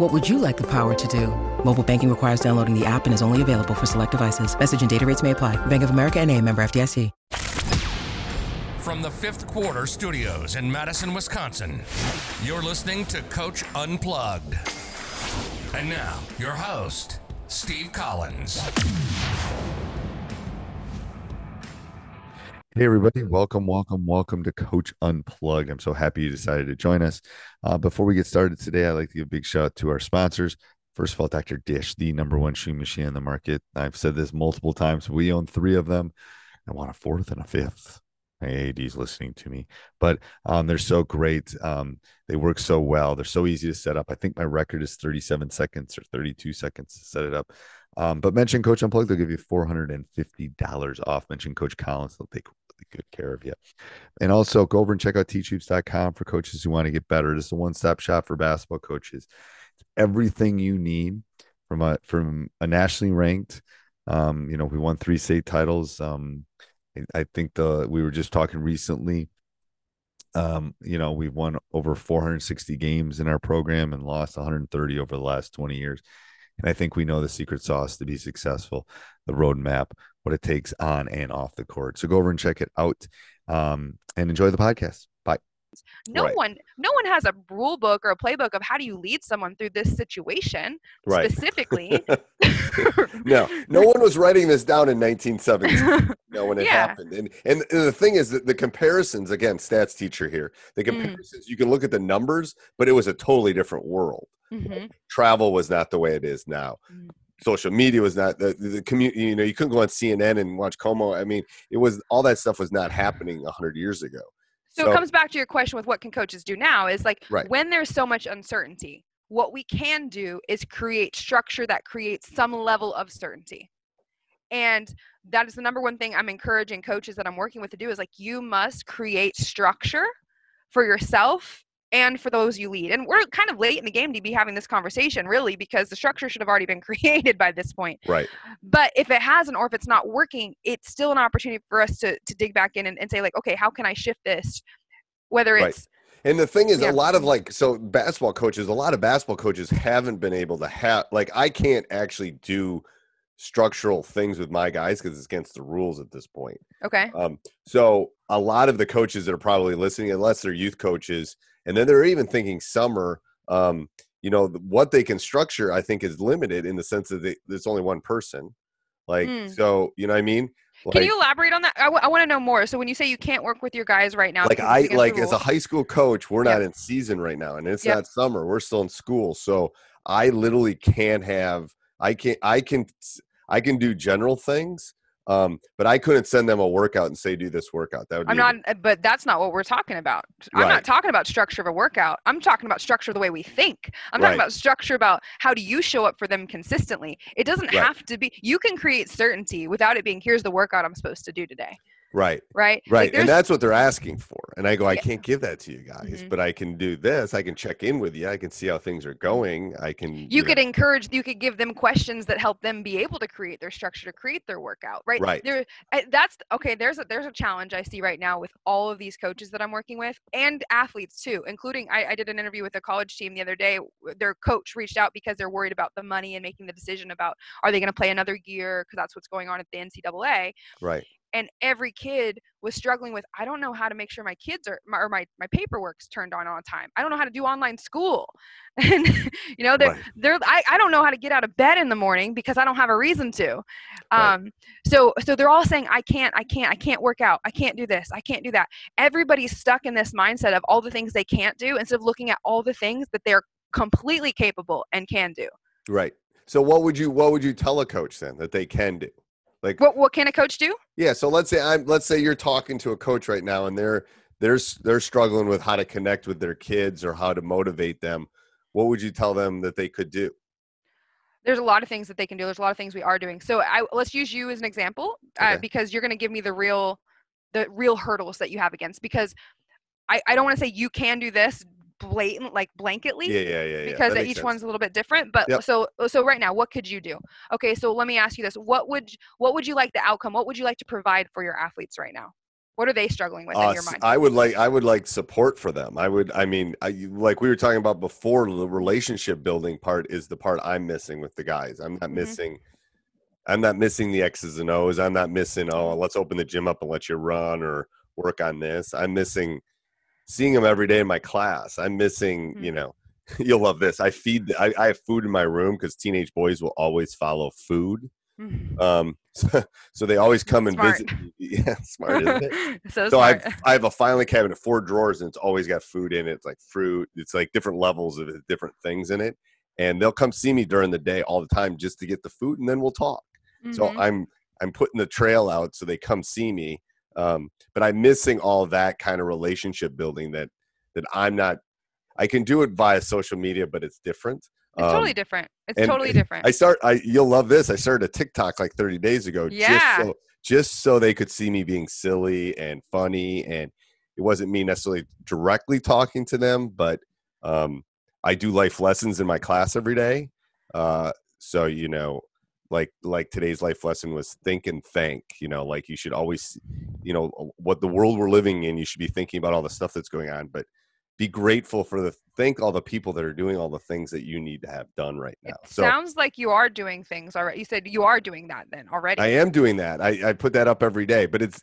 What would you like the power to do? Mobile banking requires downloading the app and is only available for select devices. Message and data rates may apply. Bank of America and a member FDIC. From the fifth quarter studios in Madison, Wisconsin, you're listening to Coach Unplugged. And now, your host, Steve Collins. Hey, everybody. Welcome, welcome, welcome to Coach Unplugged. I'm so happy you decided to join us. Uh, before we get started today, I'd like to give a big shout out to our sponsors. First of all, Dr. Dish, the number one shoe machine in the market. I've said this multiple times. We own three of them. I want a fourth and a fifth. My AD's listening to me, but um, they're so great. Um, they work so well. They're so easy to set up. I think my record is 37 seconds or 32 seconds to set it up. Um, but mention Coach Unplugged, they'll give you $450 off. Mention Coach Collins, they'll take good care of you. And also go over and check out teachhoops.com for coaches who want to get better. It's a one-stop shop for basketball coaches. It's everything you need from a from a nationally ranked. Um, you know, we won three state titles. Um, I think the we were just talking recently. Um, you know, we've won over 460 games in our program and lost 130 over the last 20 years. And I think we know the secret sauce to be successful, the roadmap, what it takes on and off the court. So go over and check it out um, and enjoy the podcast. Bye. No Right. one, no one has a rule book or a playbook of how do you lead someone through this situation Right. specifically. no, no one was writing this down in 1917. You know, when it Yeah. happened. And, and and the thing is that the comparisons, again, stats teacher here, the Mm. comparisons, you can look at the numbers, but it was a totally different world. Mhm. Travel was not the way it is now. Mm. Social media was not the, the community, you know, you couldn't go on CNN and watch Cuomo. I mean, it was all that stuff was not happening 100 years ago. So, So- it comes back to your question with what can coaches do now is like Right. when there's so much uncertainty, what we can do is create structure that creates some level of certainty. And that is the number one thing I'm encouraging coaches that I'm working with to do is like you must create structure for yourself and for those you lead. And we're kind of late in the game to be having this conversation really because the structure should have already been created by this point Right. but if it hasn't or if it's not working it's still an opportunity for us to to dig back in and, and say like okay how can i shift this whether Right. it's And the thing is, Yeah. a lot of like, so basketball coaches, a lot of basketball coaches haven't been able to have, like, I can't actually do structural things with my guys because it's against the rules at this point. okay Um, so a lot of the coaches that are probably listening, unless they're youth coaches, and then they're even thinking summer, um, you know, what they can structure, I think, is limited in the sense that they, there's only one person. Like, Mm. so, you know what I mean? can you elaborate on that I want to know more so when you say you can't work with your guys right now like I like as a high school coach, we're Yep. not in season right now, and it's Yep. not summer. We're still in school, so I literally can't have. I can't I can I can do general things, um, but I couldn't send them a workout and say do this workout. That would i'm not uh, but that's not what we're talking about i'm Right. not talking about structure of a workout i'm talking about structure the way we think i'm Right. talking about structure about how do you show up for them consistently it doesn't Right. have to be you can create certainty without it being here's the workout i'm supposed to do today Right. right? Like, Right. and that's what they're asking for. And I go, I Yeah. can't give that to you guys, Mhm. but I can do this. I can check in with you. I can see how things are going. I can you know- could encourage you could give them questions that help them be able to create their structure to create their workout right Right. there that's okay there's a there's a challenge i see right now with all of these coaches that i'm working with and athletes too including i, I did an interview with a college team the other day their coach reached out because they're worried about the money and making the decision about are they going to play another year because that's what's going on at the ncaa right. And every kid was struggling with i don't know how to make sure my kids are my, or my, my paperwork's turned on on time i don't know how to do online school and you know they're Right. they're I, I don't know how to get out of bed in the morning because i don't have a reason to Right. um so so they're all saying i can't i can't i can't work out i can't do this i can't do that everybody's stuck in this mindset of all the things they can't do instead of looking at all the things that they're completely capable and can do Right. So what would you what would you tell a coach then that they can do? Like what what can a coach do yeah, so let's say I'm let's say you're talking to a coach right now and they're they're they're struggling with how to connect with their kids or how to motivate them. What would you tell them that they could do? there's a lot of things that they can do. There's a lot of things we are doing. So I let's use you as an example uh, Okay. because you're going to give me the real the real hurdles that you have against because I, I don't want to say you can do this blatant like blanketly Yeah, yeah, yeah, yeah. because each sense. one's a little bit different but Yep. so so right now what could you do okay so let me ask you this what would what would you like the outcome what would you like to provide for your athletes right now what are they struggling with Uh, in your mind I would like I would like support for them. I would I mean I like we were talking about before the relationship building part is the part I'm missing with the guys. I'm not Mhm. missing I'm not missing the X's and O's. I'm not missing oh let's open the gym up and let you run or work on this. I'm missing seeing them every day in my class. I'm missing, Mhm. you know, you'll love this. I feed I, I have food in my room because teenage boys will always follow food. Mhm. Um so, so they always come and Smart. visit. Yeah, smart, isn't it? so, so I smart. I have a filing cabinet, four drawers, and it's always got food in it. It's like fruit. It's like different levels of different things in it. And they'll come see me during the day all the time just to get the food, and then we'll talk. So Mhm. I'm I'm putting the trail out so they come see me. Um, but I'm missing all that kind of relationship building that that I'm not. I can do it via social media, but it's different. it's totally Um, different it's totally different I start. I you'll love this. I started a TikTok like 30 days ago, Yeah. just so just so they could see me being silly and funny, and it wasn't me necessarily directly talking to them, but um, I do life lessons in my class every day. Uh, so you know, like like today's life lesson was think and thank. You know, like you should always, you know, uh, what the world we're living in. You should be thinking about all the stuff that's going on, but be grateful for the thank all the people that are doing all the things that you need to have done right now. it so sounds like you are doing things already you said you are doing that then already I am doing that. I, I put that up every day, but it's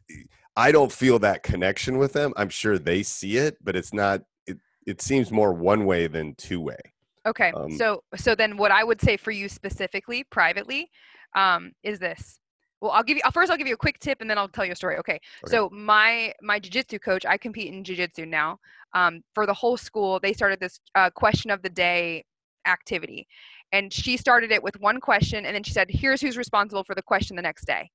I don't feel that connection with them. I'm sure they see it, but it's not. It it seems more one way than two way. Okay. Um, so so then what I would say for you specifically, privately, um, is this. Well, I'll give you first. I'll give you a quick tip, and then I'll tell you a story. Okay. Okay. So my my jujitsu coach, I compete in jujitsu now. Um, for the whole school, they started this uh, question of the day activity, and she started it with one question, and then she said, "Here's who's responsible for the question the next day."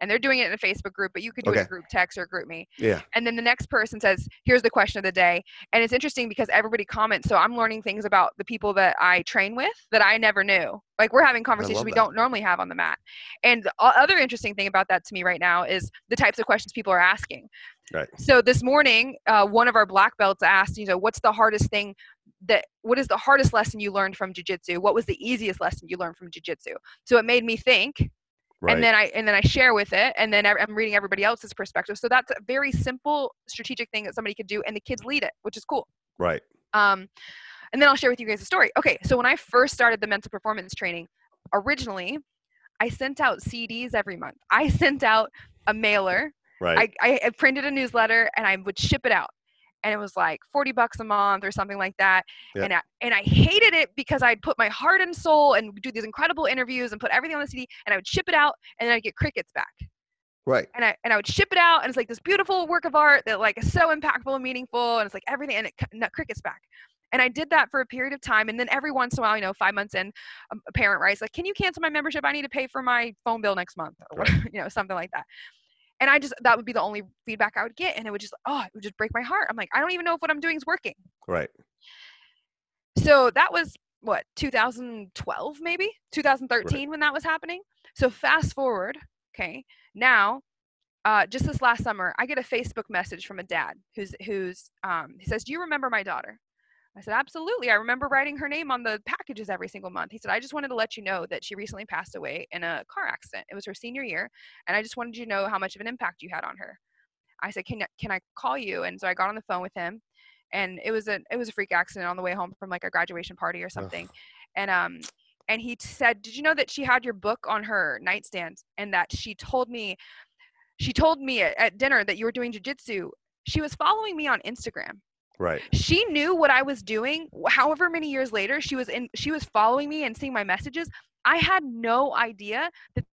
And they're doing it in a Facebook group, but you could do it in group text or group me. Yeah. And then the next person says, Here's the question of the day. And it's interesting because everybody comments. So I'm learning things about the people that I train with that I never knew. Like we're having conversations we don't normally have on the mat. And the other interesting thing about that to me right now is the types of questions people are asking. Right. So this morning, uh, one of our black belts asked, you know, what's the hardest thing that, what is the hardest lesson you learned from jujitsu? What was the easiest lesson you learned from jujitsu? So it made me think Right. and then I and then I share with it, and then I'm reading everybody else's perspective. So that's a very simple strategic thing that somebody could do, and the kids lead it, which is cool. right. Um, and then I'll share with you guys a story. Okay, so when I first started the mental performance training, originally I sent out CDs every month. I sent out a mailer. Right. I, I I printed a newsletter and I would ship it out. And it was like 40 bucks a month or something like that. Yeah. And I, and I hated it because I'd put my heart and soul and do these incredible interviews and put everything on the CD and I would ship it out and then I'd get crickets back right. and I and I would ship it out, and it's like this beautiful work of art that like is so impactful and meaningful, and it's like everything, and it no, crickets back. And I did that for a period of time, and then every once in a while, you know, five months in, a, a parent writes like, "Can you cancel my membership? I need to pay for my phone bill next month," or Right. you know, something like that. And I just that would be the only feedback I would get, and it would just oh, it would just break my heart. I'm like, I don't even know if what I'm doing is working. Right. So that was what 2012 maybe 2013 when that was happening. So fast forward, okay, now uh, just this last summer, I get a Facebook message from a dad who's who's um, he says, "Do you remember my daughter?" I said, "Absolutely. I remember writing her name on the packages every single month." He said, "I just wanted to let you know that she recently passed away in a car accident. It was her senior year, and I just wanted you to know how much of an impact you had on her." I said, "Can can I call you?" And so I got on the phone with him, and it was a it was a freak accident on the way home from like a graduation party or something, Ugh. and um and he said, "Did you know that she had your book on her nightstand and that she told me she told me at, at dinner that you were doing jujitsu. She was following me on Instagram. Right. She knew what I was doing. However many years later, she was in. She was following me and seeing my messages. I had no idea that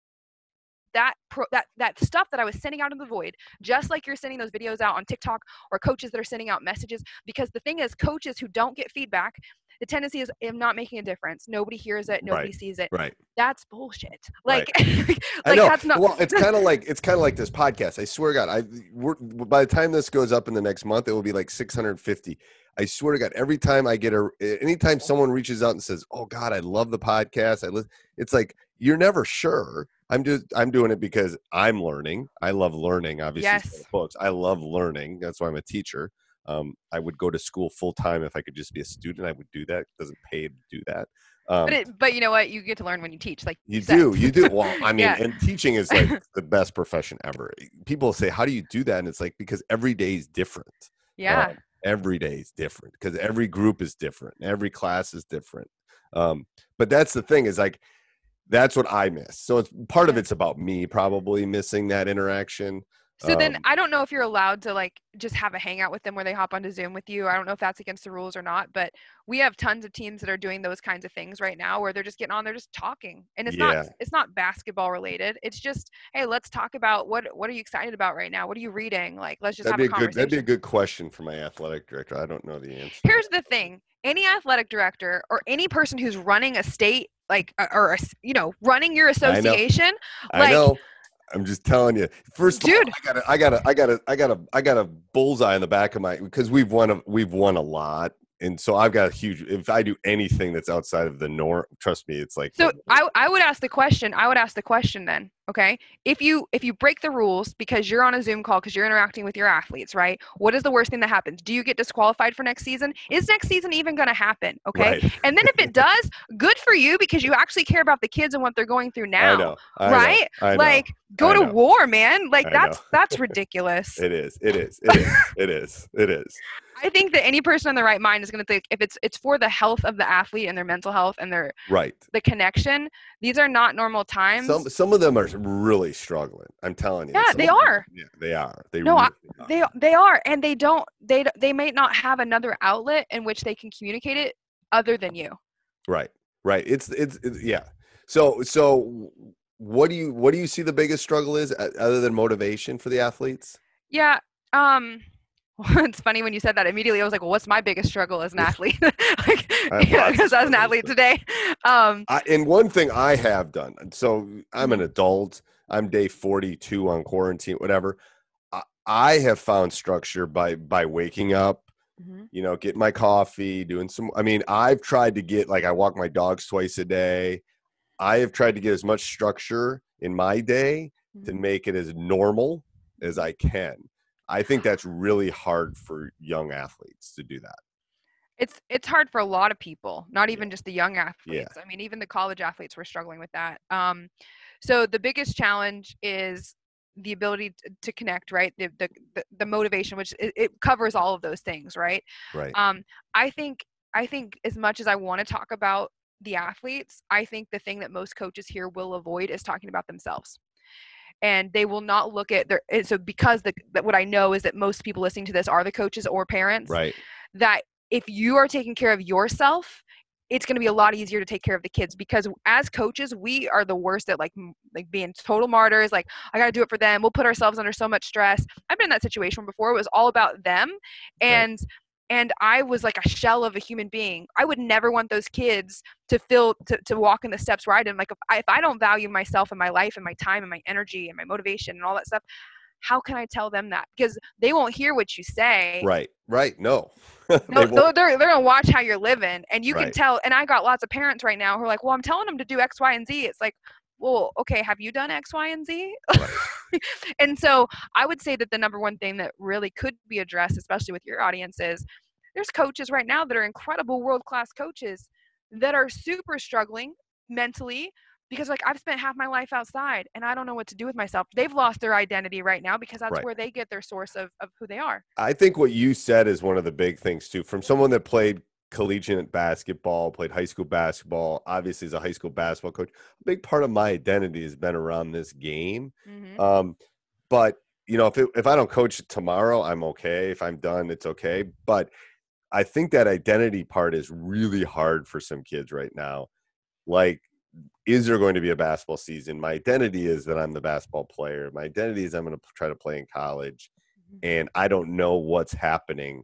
that pro, that that stuff that I was sending out in the void, just like you're sending those videos out on TikTok or coaches that are sending out messages. Because the thing is, coaches who don't get feedback, the tendency is I'm not making a difference. Nobody hears it. Nobody right. sees it. Right. That's bullshit. Like, right. like I know. that's not. Well, it's kind of like it's kind of like this podcast. I swear to God, I we're, by the time this goes up in the next month, it will be like 650. I swear to God, every time I get a, anytime someone reaches out and says, "Oh God, I love the podcast," I listen. It's like you're never sure. I'm just I'm doing it because I'm learning. I love learning. Obviously, yes. books. I love learning. That's why I'm a teacher. Um, I would go to school full time if I could just be a student. I would do that. It doesn't pay to do that. Um, but, it, but you know what? You get to learn when you teach. Like you, you do, you do. Well, I mean, yeah. and teaching is like the best profession ever. People say, "How do you do that?" And it's like because every day is different. Yeah. Um, every day is different because every group is different. Every class is different. Um, but that's the thing is like that's what I miss. So it's part of it's about me probably missing that interaction. So um, then I don't know if you're allowed to like just have a hangout with them where they hop onto Zoom with you. I don't know if that's against the rules or not, but we have tons of teams that are doing those kinds of things right now where they're just getting on, they're just talking. And it's yeah. not it's not basketball related. It's just, hey, let's talk about what what are you excited about right now? What are you reading? Like let's just that'd have a, a conversation. Good, that'd be a good question for my athletic director. I don't know the answer. Here's the thing. Any athletic director or any person who's running a state like or you know, running your association, I know. like I know I'm just telling you. First of Dude. all, I got a, I got a, I got a, I got a, I got a bullseye in the back of my because we've won a, we've won a lot, and so I've got a huge. If I do anything that's outside of the norm, trust me, it's like. So I, I would ask the question. I would ask the question then. Okay, if you if you break the rules because you're on a Zoom call because you're interacting with your athletes, right? What is the worst thing that happens? Do you get disqualified for next season? Is next season even going to happen? Okay, right. and then if it does, good for you because you actually care about the kids and what they're going through now, I know, I right? Know, I like know, go to war, man. Like that's know. that's ridiculous. it is. It is. It is. It is. It is. I think that any person in the right mind is going to think if it's it's for the health of the athlete and their mental health and their right the connection. These are not normal times. Some some of them are really struggling. I'm telling you. Yeah, some they of them- are. yeah, they are. They No, really I- are. They they are, and they don't. They they may not have another outlet in which they can communicate it other than you. Right. Right. It's, it's it's yeah. So so what do you what do you see the biggest struggle is other than motivation for the athletes? Yeah. Um. It's funny when you said that. Immediately, I was like, "Well, what's my biggest struggle as an athlete?" like, I have lots of because I was an athlete today. Um. I, and one thing I have done, so I'm an Mhm. adult. I'm day 42 on quarantine, whatever. I, I have found structure by by waking up, Mhm. you know, getting my coffee, doing some. I mean, I've tried to get like I walk my dogs twice a day. I have tried to get as much structure in my day to Mhm. make it as normal as I can. I think that's really hard for young athletes to do that. It's it's hard for a lot of people, not Yeah. even just the young athletes. Yeah. I mean, even the college athletes were struggling with that. Um, so the biggest challenge is the ability to, to connect, right? The, the the the motivation, which it, it covers all of those things, right? Right. Um, I think I think as much as I want to talk about the athletes, I think the thing that most coaches here will avoid is talking about themselves. And they will not look at their and so because the what I know is that most people listening to this are the coaches or parents right. that if you are taking care of yourself it's going to be a lot easier to take care of the kids because as coaches we are the worst at like like being total martyrs like i got to do it for them. We'll put ourselves under so much stress. I've been in that situation before. It was all about them and and i was like a shell of a human being i would never want those kids to feel to, to walk in the steps where i did like if I, if I don't value myself and my life and my time and my energy and my motivation and all that stuff how can i tell them that because they won't hear what you say Right. Right. No. no, they they're, they're, they're gonna watch how you're living and you can tell and i got lots of parents right now who are like well i'm telling them to do x y and z it's like well, okay, have you done X, Y, and Z? and so I would say that the number one thing that really could be addressed, especially with your audience, is there's coaches right now that are incredible world class coaches that are super struggling mentally because like I've spent half my life outside and I don't know what to do with myself. They've lost their identity right now because that's Right. where they get their source of, of who they are. I think what you said is one of the big things too. From someone that played collegiate basketball, played high school basketball, obviously as a high school basketball coach, a big part of my identity has been around this game. Mhm. Um, but you know, if it, if I don't coach tomorrow, I'm okay. If I'm done, it's okay. But I think that identity part is really hard for some kids right now. Like, is there going to be a basketball season? My identity is that I'm the basketball player. My identity is I'm going to try to play in college, and I don't know what's happening.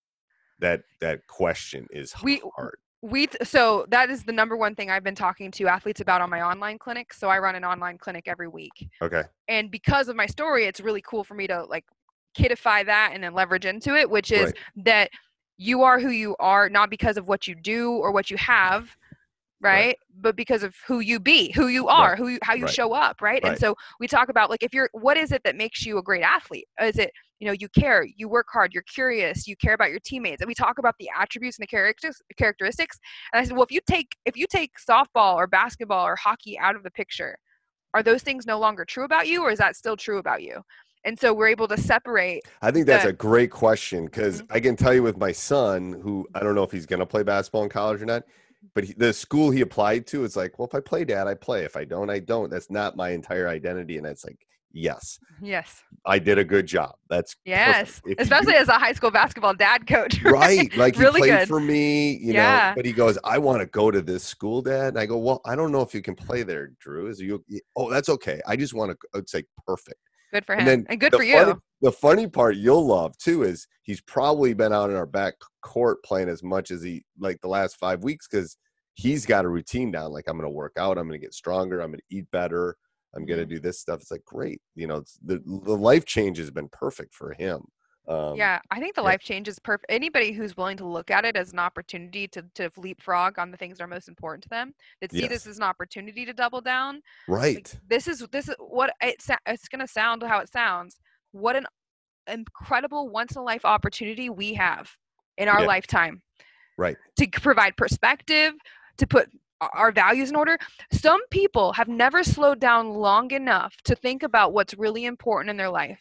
That that question is We- hard. we t- so that is the number one thing I've been talking to athletes about on my online clinic. So I run an online clinic every week. Okay. and because of my story it's really cool for me to like kidify that and then leverage into it which is Right. that you are who you are not because of what you do or what you have right, Right. but because of who you be who you are Right. who you, how you Right. show up right? and so we talk about like if you're what is it that makes you a great athlete is it you know you care you work hard you're curious you care about your teammates and we talk about the attributes and the characters characteristics and i said well if you take if you take softball or basketball or hockey out of the picture are those things no longer true about you or is that still true about you and so we're able to separate I think that's that- a great question because Mm-hmm. I can tell you with my son, who I don't know if he's going to play basketball in college or not, but he, the school he applied to, it's like, well, if I play, dad, I play. If I don't, I don't. That's not my entire identity. And it's like, yes, yes I did a good job. That's yes especially as a high school basketball dad coach right. Like he really played good for me, you Yeah. know. But he goes, I want to go to this school, dad. And I go, well, I don't know if you can play there, Drew. Is you? Oh, that's okay. I just want to. It's like perfect. good for him And and, good for you funny- the funny part you'll love too is he's probably been out in our back court playing as much as he like the last five weeks because he's got a routine down. Like I'm going to work out, I'm going to get stronger, I'm going to eat better, I'm going to Mm-hmm. do this stuff. It's like great, you know. It's, the the life change has been perfect for him. Um, yeah i think the yeah. life change is perfect anybody who's willing to look at it as an opportunity to, to leapfrog on the things that are most important to them that see Yes. this as an opportunity to double down right. like, this is this is what it, sa- it's going to sound how it sounds what an incredible once in a life opportunity we have in our Yeah. lifetime Right. to provide perspective to put our values in order some people have never slowed down long enough to think about what's really important in their life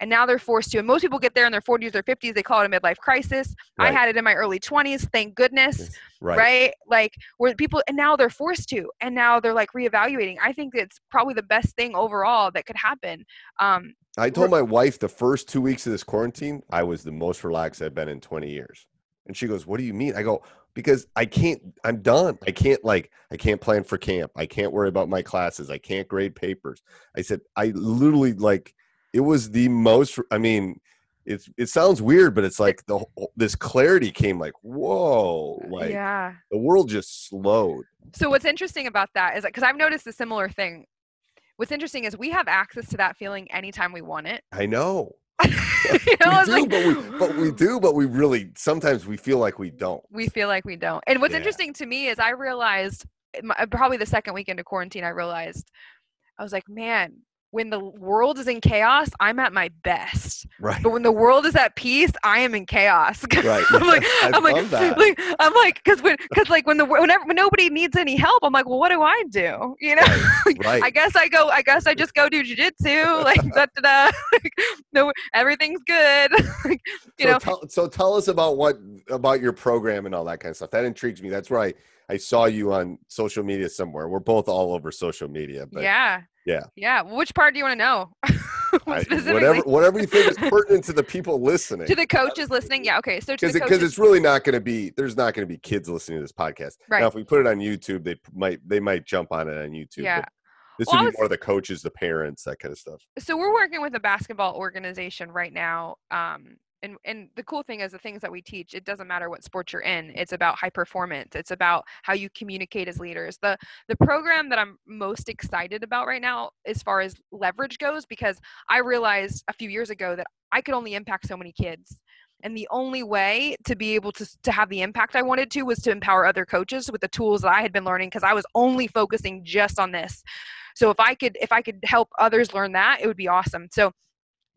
and now they're forced to and most people get there in their 40s or 50s they call it a midlife crisis i had it in my early 20s thank goodness Right. right. Like where people and now they're forced to, and now they're like reevaluating. I think it's probably the best thing overall that could happen. Um, I told my wife the first two weeks of this quarantine, I was the most relaxed I've been in 20 years. And she goes, What do you mean? I go, Because I can't, I'm done. I can't, like, I can't plan for camp. I can't worry about my classes. I can't grade papers. I said, I literally, like, it was the most, I mean, it's, it sounds weird, but it's like the this clarity came like, whoa, uh, like yeah. the world just slowed. So what's interesting about that is that, because I've noticed a similar thing. What's interesting is we have access to that feeling anytime we want it. I know. You know, we do, like- but we, but we do, but we really, sometimes we feel like we don't. we feel like we don't. And what's Yeah. interesting to me is I realized uh, probably the second week into quarantine, I realized I was like, man, when the world is in chaos, I'm at my best. Right. But when the world is at peace, I am in chaos. Right. I'm like, I I'm like, that. like, I'm like, because when, because like when the whenever when nobody needs any help, I'm like, well, what do I do? You know, Like, Right. I guess I go. I guess I just go do jujitsu. Like da da da. Like, no, everything's good. like, you so know, tell, so tell us about what about your program and all that kind of stuff. That intrigues me. That's right. I saw you on social media somewhere. We're both all over social media, but yeah, yeah. yeah. Which part do you want to know? I- whatever whatever you think is pertinent to the people listening. to the coaches listening. Yeah, okay. So because because it's really not going to be there's not going to be kids listening to this podcast. Right. Now, if we put it on YouTube, they might they might jump on it on YouTube. Yeah. This Well, would was- be more the coaches, the parents, that kind of stuff. so we're working with a basketball organization right now um and and the cool thing is the things that we teach it doesn't matter what sport you're in it's about high performance it's about how you communicate as leaders. The the program that i'm most excited about right now as far as leverage goes because i realized a few years ago that i could only impact so many kids and the only way to be able to to have the impact i wanted to was to empower other coaches with the tools that i had been learning because i was only focusing just on this. So if i could if i could help others learn that it would be awesome. So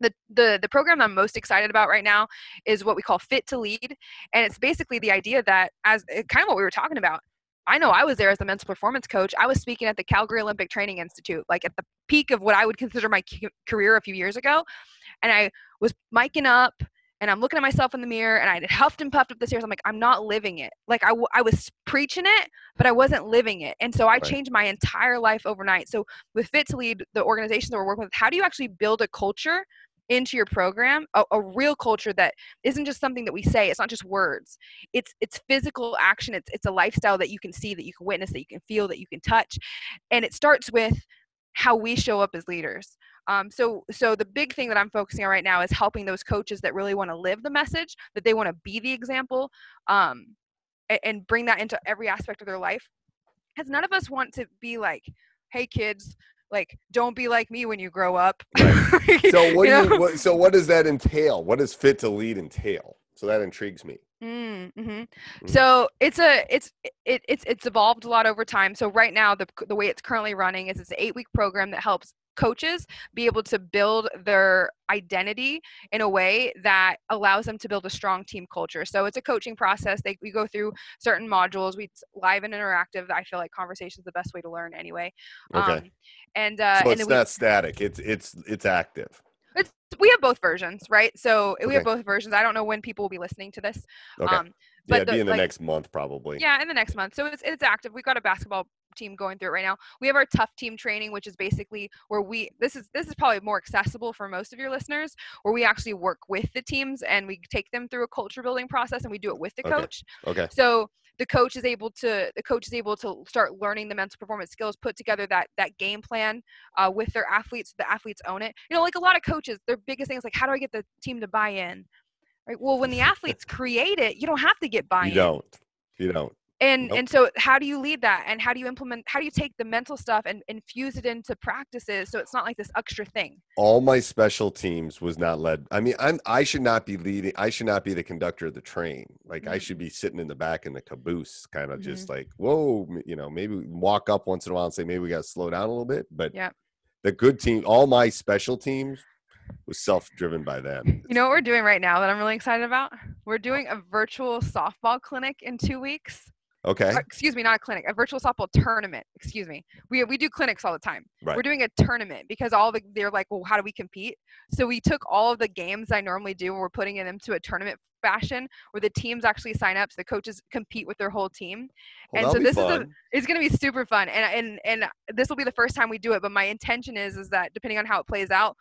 the, the the program that I'm most excited about right now is what we call Fit to Lead, and it's basically the idea that as eh, kind of what we were talking about. I know I was there as a mental performance coach. I was speaking at the Calgary Olympic Training Institute, like at the peak of what I would consider my career a few years ago, and I was miking up and I'm looking at myself in the mirror and I had huffed and puffed up the stairs. I'm like, I'm not living it. Like I, w- I was preaching it, but I wasn't living it. And so I Right. changed my entire life overnight. So with Fit to Lead, the organization that we're working with, how do you actually build a culture into your program, a, a real culture that isn't just something that we say. It's not just words. It's it's physical action. It's it's a lifestyle that you can see, that you can witness, that you can feel, that you can touch, and it starts with how we show up as leaders. Um, so so the big thing that I'm focusing on right now is helping those coaches that really want to live the message, that they want to be the example, um, a- and bring that into every aspect of their life. Because none of us want to be like, hey kids, like don't be like me when you grow up. So what know? you what, so what does that entail? What does fit to lead entail? So that intrigues me. Mm, hmm Mhm. So it's a it's it, it's it's evolved a lot over time. So right now the the way it's currently running is it's an eight week program that helps coaches be able to build their identity in a way that allows them to build a strong team culture. So it's a coaching process. They we go through certain modules. We it's live and interactive. I feel like conversation is the best way to learn anyway. Okay. Um, and uh, so and it's we, not static. It's it's it's active. it's, we have both versions, right? So we have both versions. I don't know when people will be listening to this. Okay. Um, yeah, it'd be in the like- next month probably. Yeah, in the next month. So it's it's active. We've got a basketball team going through it right now. We have our tough team training, which is basically where we this is this is probably more accessible for most of your listeners, where we actually work with the teams and we take them through a culture building process and we do it with the Okay. coach. Okay. So the coach is able to the coach is able to start learning the mental performance skills, put together that that game plan uh, with their athletes. The athletes own it. You know, like a lot of coaches, their biggest thing is like, how do I get the team to buy in? Right. Well, when the athletes create it, you don't have to get buy-in You don't. You don't. and Nope. and so how do you lead that and how do you implement how do you take the mental stuff and infuse it into practices so it's not like this extra thing All my special teams was not led. I mean, I'm I should not be leading. I should not be the conductor of the train. Like I Mhm. should be sitting in the back in the caboose, kind of just Mm-hmm. like, whoa, you know, maybe walk up once in a while and say, maybe we got to slow down a little bit. But Yep. the good team, all my special teams was self-driven by them. you know what we're doing right now that i'm really excited about? We're doing a virtual softball clinic in two weeks. Okay. Excuse me not a clinic a virtual softball tournament excuse me. We, we do clinics all the time. Right. we're doing a tournament because all the they're like well how do we compete? So we took all of the games i normally do and we're putting them into a tournament fashion where the teams actually sign up so the coaches compete with their whole team. Well, and so this is a, it's going to be super fun. And and and this will be the first time we do it but my intention is is that depending on how it plays out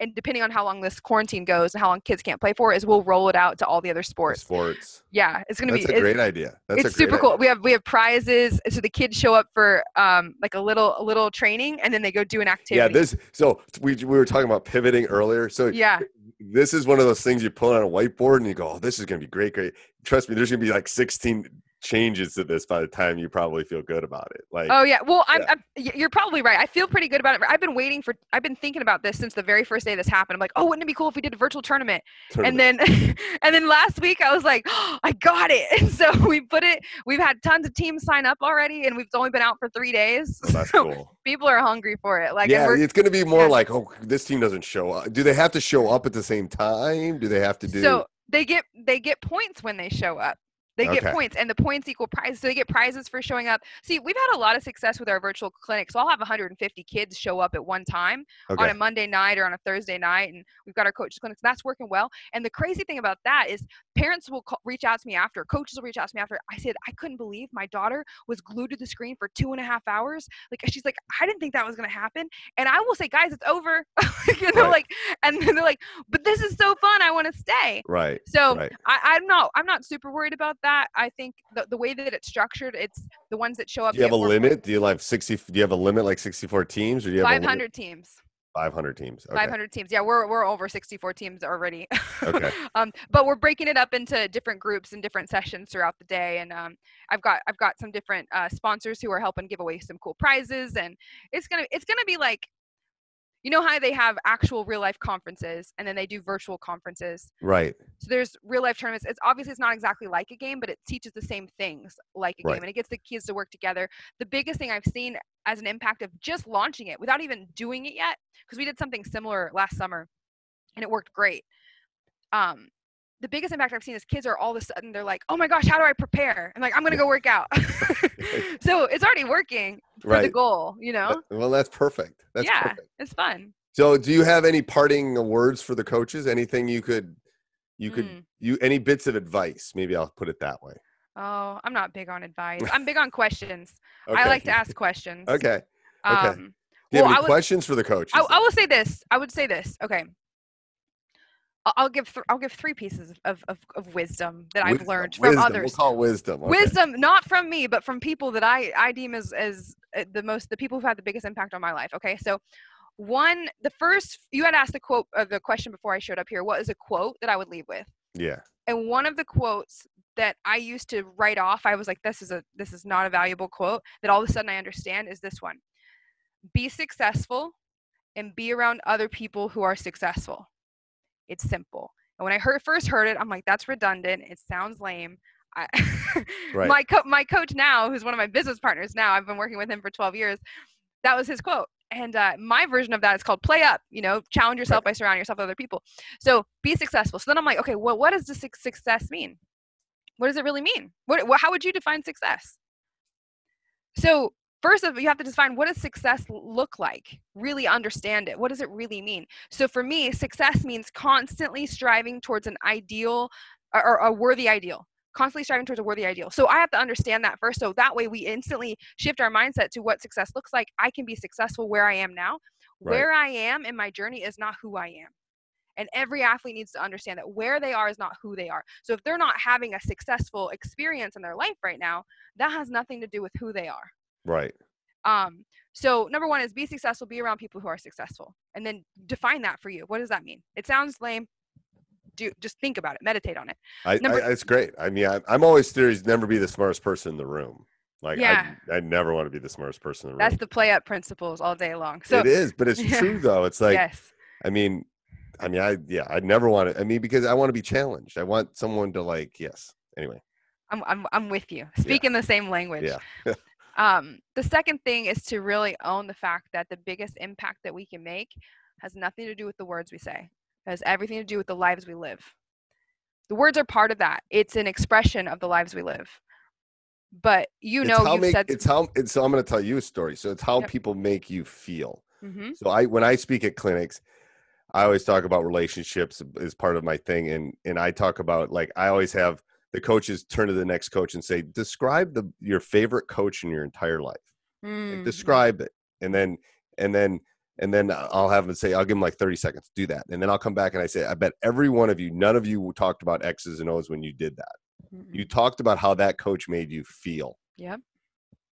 and depending on how long this quarantine goes and how long kids can't play for is we'll roll it out to all the other sports sports. yeah it's going to be That's a great idea. That's it's a great super cool. We have we have prizes, so the kids show up for um like a little a little training, and then they go do an activity. Yeah, this. So we we were talking about pivoting earlier. So Yeah, this is one of those things you put on a whiteboard and you go, "Oh, this is going to be great, great." Trust me, there's going to be like 16 changes to this by the time you probably feel good about it. Like, Oh yeah. Well, I'm, Yeah. I'm. You're probably right. I feel pretty good about it. I've been waiting for. I've been thinking about this since the very first day this happened. I'm like, oh, wouldn't it be cool if we did a virtual tournament? And then, and then last week I was like, oh, I got it. And so we put it. We've had tons of teams sign up already, and we've only been out for three days. Oh, that's So cool. People are hungry for it. Like, yeah, it's going to be more yeah. like, oh, this team doesn't show up. Do they have to show up at the same time? Do they have to do? So they get they get points when they show up. They Okay. get points, and the points equal prizes. So they get prizes for showing up. See, we've had a lot of success with our virtual clinic. So I'll have 150 kids show up at one time okay. on a Monday night or on a Thursday night, and we've got our coaches clinics. That's working well. And the crazy thing about that is parents will call, reach out to me after, coaches will reach out to me after. I said I couldn't believe my daughter was glued to the screen for two and a half hours. Like she's like, I didn't think that was gonna happen. And I will say, guys, it's over. you know, Right. like, and they're like, but this is so fun. I want to stay. right. So right. I, I'm not I'm not super worried about that. I think the, the way that it's structured, it's the ones that show up. Do you have a limit? Do you have sixty? Do you have a limit like sixty-four teams, or do you have Five hundred teams. Five hundred teams. Okay. 500 teams. Yeah, we're we're over 64 teams already. Okay. um, but we're breaking it up into different groups and different sessions throughout the day. And um, I've got I've got some different uh, sponsors who are helping give away some cool prizes. And it's gonna it's gonna be like, you know how they have actual real life conferences and then they do virtual conferences. Right. So there's real life tournaments. It's obviously it's not exactly like a game, but it teaches the same things like a Right. game, and it gets the kids to work together. The biggest thing I've seen as an impact of just launching it without even doing it yet, because we did something similar last summer, and it worked great. Um, the biggest impact I've seen is kids are all of a sudden they're like, "Oh my gosh, how do I prepare?" I'm like, "I'm gonna go work out." so it's already working for the Right. goal, you know. Well, that's perfect. That's yeah, perfect. it's fun. So, do you have any parting words for the coaches? Anything you could, you could, Mm. you any bits of advice? Maybe I'll put it that way. Oh, I'm not big on advice. I'm big on questions. Okay. I like to ask questions. Okay. okay. Um, Do you well, have any questions for the coaches? I, I will say this. I would say this. Okay. I'll, I'll give th- I'll give three pieces of, of, of wisdom that I've learned from wisdom. others. We'll call wisdom. okay. Wisdom, not from me, but from people that I I deem as as the most the people who've had the biggest impact on my life. Okay, so one the first you had asked the quote uh, the question before I showed up here. What is a quote that I would leave with? Yeah. and one of the quotes that I used to write off, I was like, this is a this is not a valuable quote. That all of a sudden I understand is this one: be successful and be around other people who are successful. It's simple. And when I heard, first heard it, I'm like, that's redundant. It sounds lame. I, Right. My co- my coach now, who's one of my business partners now, I've been working with him for 12 years. That was his quote. And uh, my version of that is called play up. You know, challenge yourself by surrounding yourself with other people. So be successful. So then I'm like, okay, well, what does the suc success mean? What does it really mean? What, what how would you define success? So first of all, you have to define what does success look like? Really understand it. What does it really mean? So for me, success means constantly striving towards an ideal or, or a worthy ideal. Constantly striving towards a worthy ideal. So I have to understand that first. So that way we instantly shift our mindset to what success looks like. I can be successful where I am now. Right. Where I am in my journey is not who I am. And every athlete needs to understand that where they are is not who they are. So if they're not having a successful experience in their life right now, that has nothing to do with who they are. Right. Um, so number one is be successful, be around people who are successful, and then define that for you. What does that mean? It sounds lame. Do just think about it, meditate on it. I, Number- I, it's great. I mean, I, I'm always theories never be the smartest person in the room. Like, Yeah. I, I never want to be the smartest person in the room That's the play up principles all day long. So it is, but it's Yeah. true though. It's like, yes, I mean, I mean, I yeah, I never want to. I mean, because I want to be challenged. I want someone to like, yes. Anyway, I'm I'm I'm with you. Speaking the same language. yeah, Um, the second thing is to really own the fact that the biggest impact that we can make has nothing to do with the words we say. It has everything to do with the lives we live. The words are part of that. It's an expression of the lives we live. But you know, make, said. it's how it's. So I'm going to tell you a story. So it's how Yep. people make you feel. Mhm. So I when I speak at clinics, I always talk about relationships as part of my thing, and and I talk about like I always have the coaches turn to the next coach and say, describe the your favorite coach in your entire life. Like, Mm, describe it, and then and then and then I'll have them say, I'll give them like 30 seconds, to do that, and then I'll come back and I say, I bet every one of you, none of you talked about X's and O's when you did that. mm, You talked about how that coach made you feel Yep.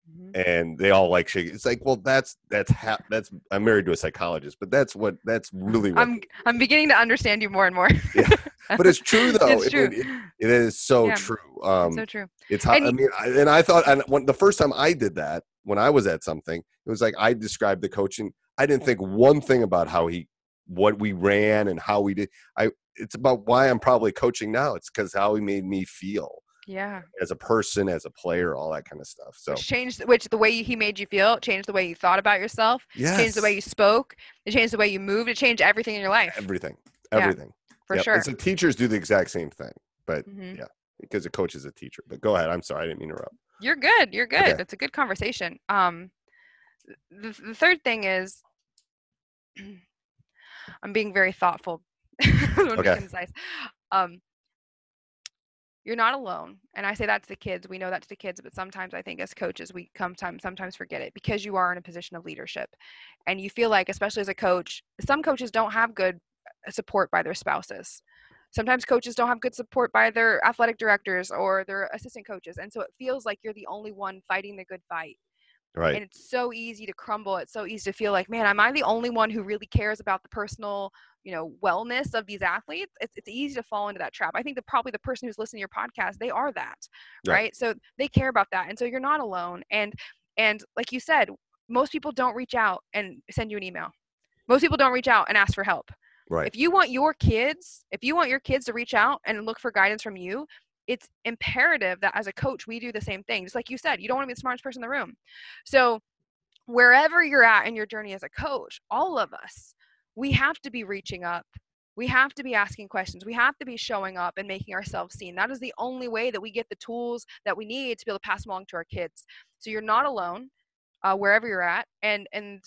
Mhm. and they all like shake. It's like, well, that's that's ha- that's. I'm married to a psychologist, but that's what that's really what. I'm I'm beginning to understand you more and more. Yeah. but it's true though. It's true. It, it is so Yeah, true. Um, so true. It's how And I mean, I, and I thought, and when the first time I did that, when I was at something, it was like I described the coaching. I didn't think one thing about how he, what we ran, and how we did. I. It's about why I'm probably coaching now. It's because how he made me feel Yeah. as a person, as a player, all that kind of stuff. So Which changed which the way he made you feel, changed the way you thought about yourself, changed the way you spoke, it changed the way you moved, it changed everything in your life. everything, Yeah, everything for Yep. sure. And so teachers do the exact same thing, but Mhm. yeah, because a coach is a teacher. But go ahead. I'm sorry, I didn't mean to interrupt. You're good. You're good. Okay. It's a good conversation. Um, the, the third thing is, I'm being very thoughtful. I wanna be Okay. concise. Um, you're not alone, and I say that to the kids. We know that to the kids, but sometimes I think as coaches we come time sometimes forget it because you are in a position of leadership, and you feel like, especially as a coach, some coaches don't have good uh, support by their spouses. Sometimes coaches don't have good support by their athletic directors or their assistant coaches. And so it feels like you're the only one fighting the good fight. Right. And it's so easy to crumble. It's so easy to feel like, man, am I the only one who really cares about the personal, you know, wellness of these athletes? It's, it's easy to fall into that trap. I think that probably the person who's listening to your podcast, they are that, Right. right? So they care about that. And so you're not alone. And, and like you said, most people don't reach out and send you an email. Most people don't reach out and ask for help right. if you want your kids if you want your kids to reach out and look for guidance from you it's imperative that as a coach we do the same thing just like you said you don't want to be the smartest person in the room. So wherever you're at in your journey as a coach all of us we have to be reaching up we have to be asking questions we have to be showing up and making ourselves seen. That is the only way that we get the tools that we need to be able to pass them along to our kids. So you're not alone uh, wherever you're at and and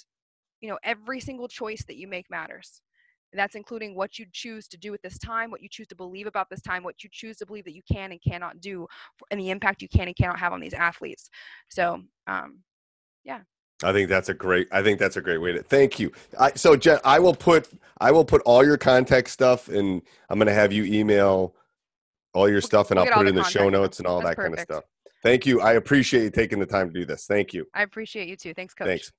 you know every single choice that you make matters that's including what you choose to do at this time, what you choose to believe about this time, what you choose to believe that you can and cannot do, and the impact you can and cannot have on these athletes. So, um, yeah. I think that's a great. I think that's a great way to. Thank you. I, so Jenn, I will put I will put all your contact stuff, and I'm going to have you email all your stuff, and we'll I'll put it in the the show notes and all That's that kind of perfect. stuff. Thank you. I appreciate you taking the time to do this. Thank you. I appreciate you too. Thanks, Coach. Thanks.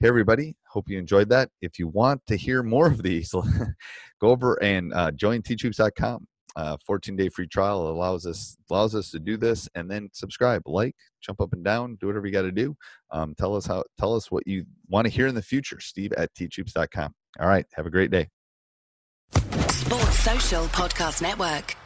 Hey, everybody. Hope you enjoyed that. If you want to hear more of these, go over and uh, join teachhoops.com. Uh, 14 day free trial allows us allows us to do this and then subscribe like jump up and down do whatever you got to do um, tell us how tell us what you want to hear in the future steve at teachhoops.com all right have a great day Sports Social Podcast Network.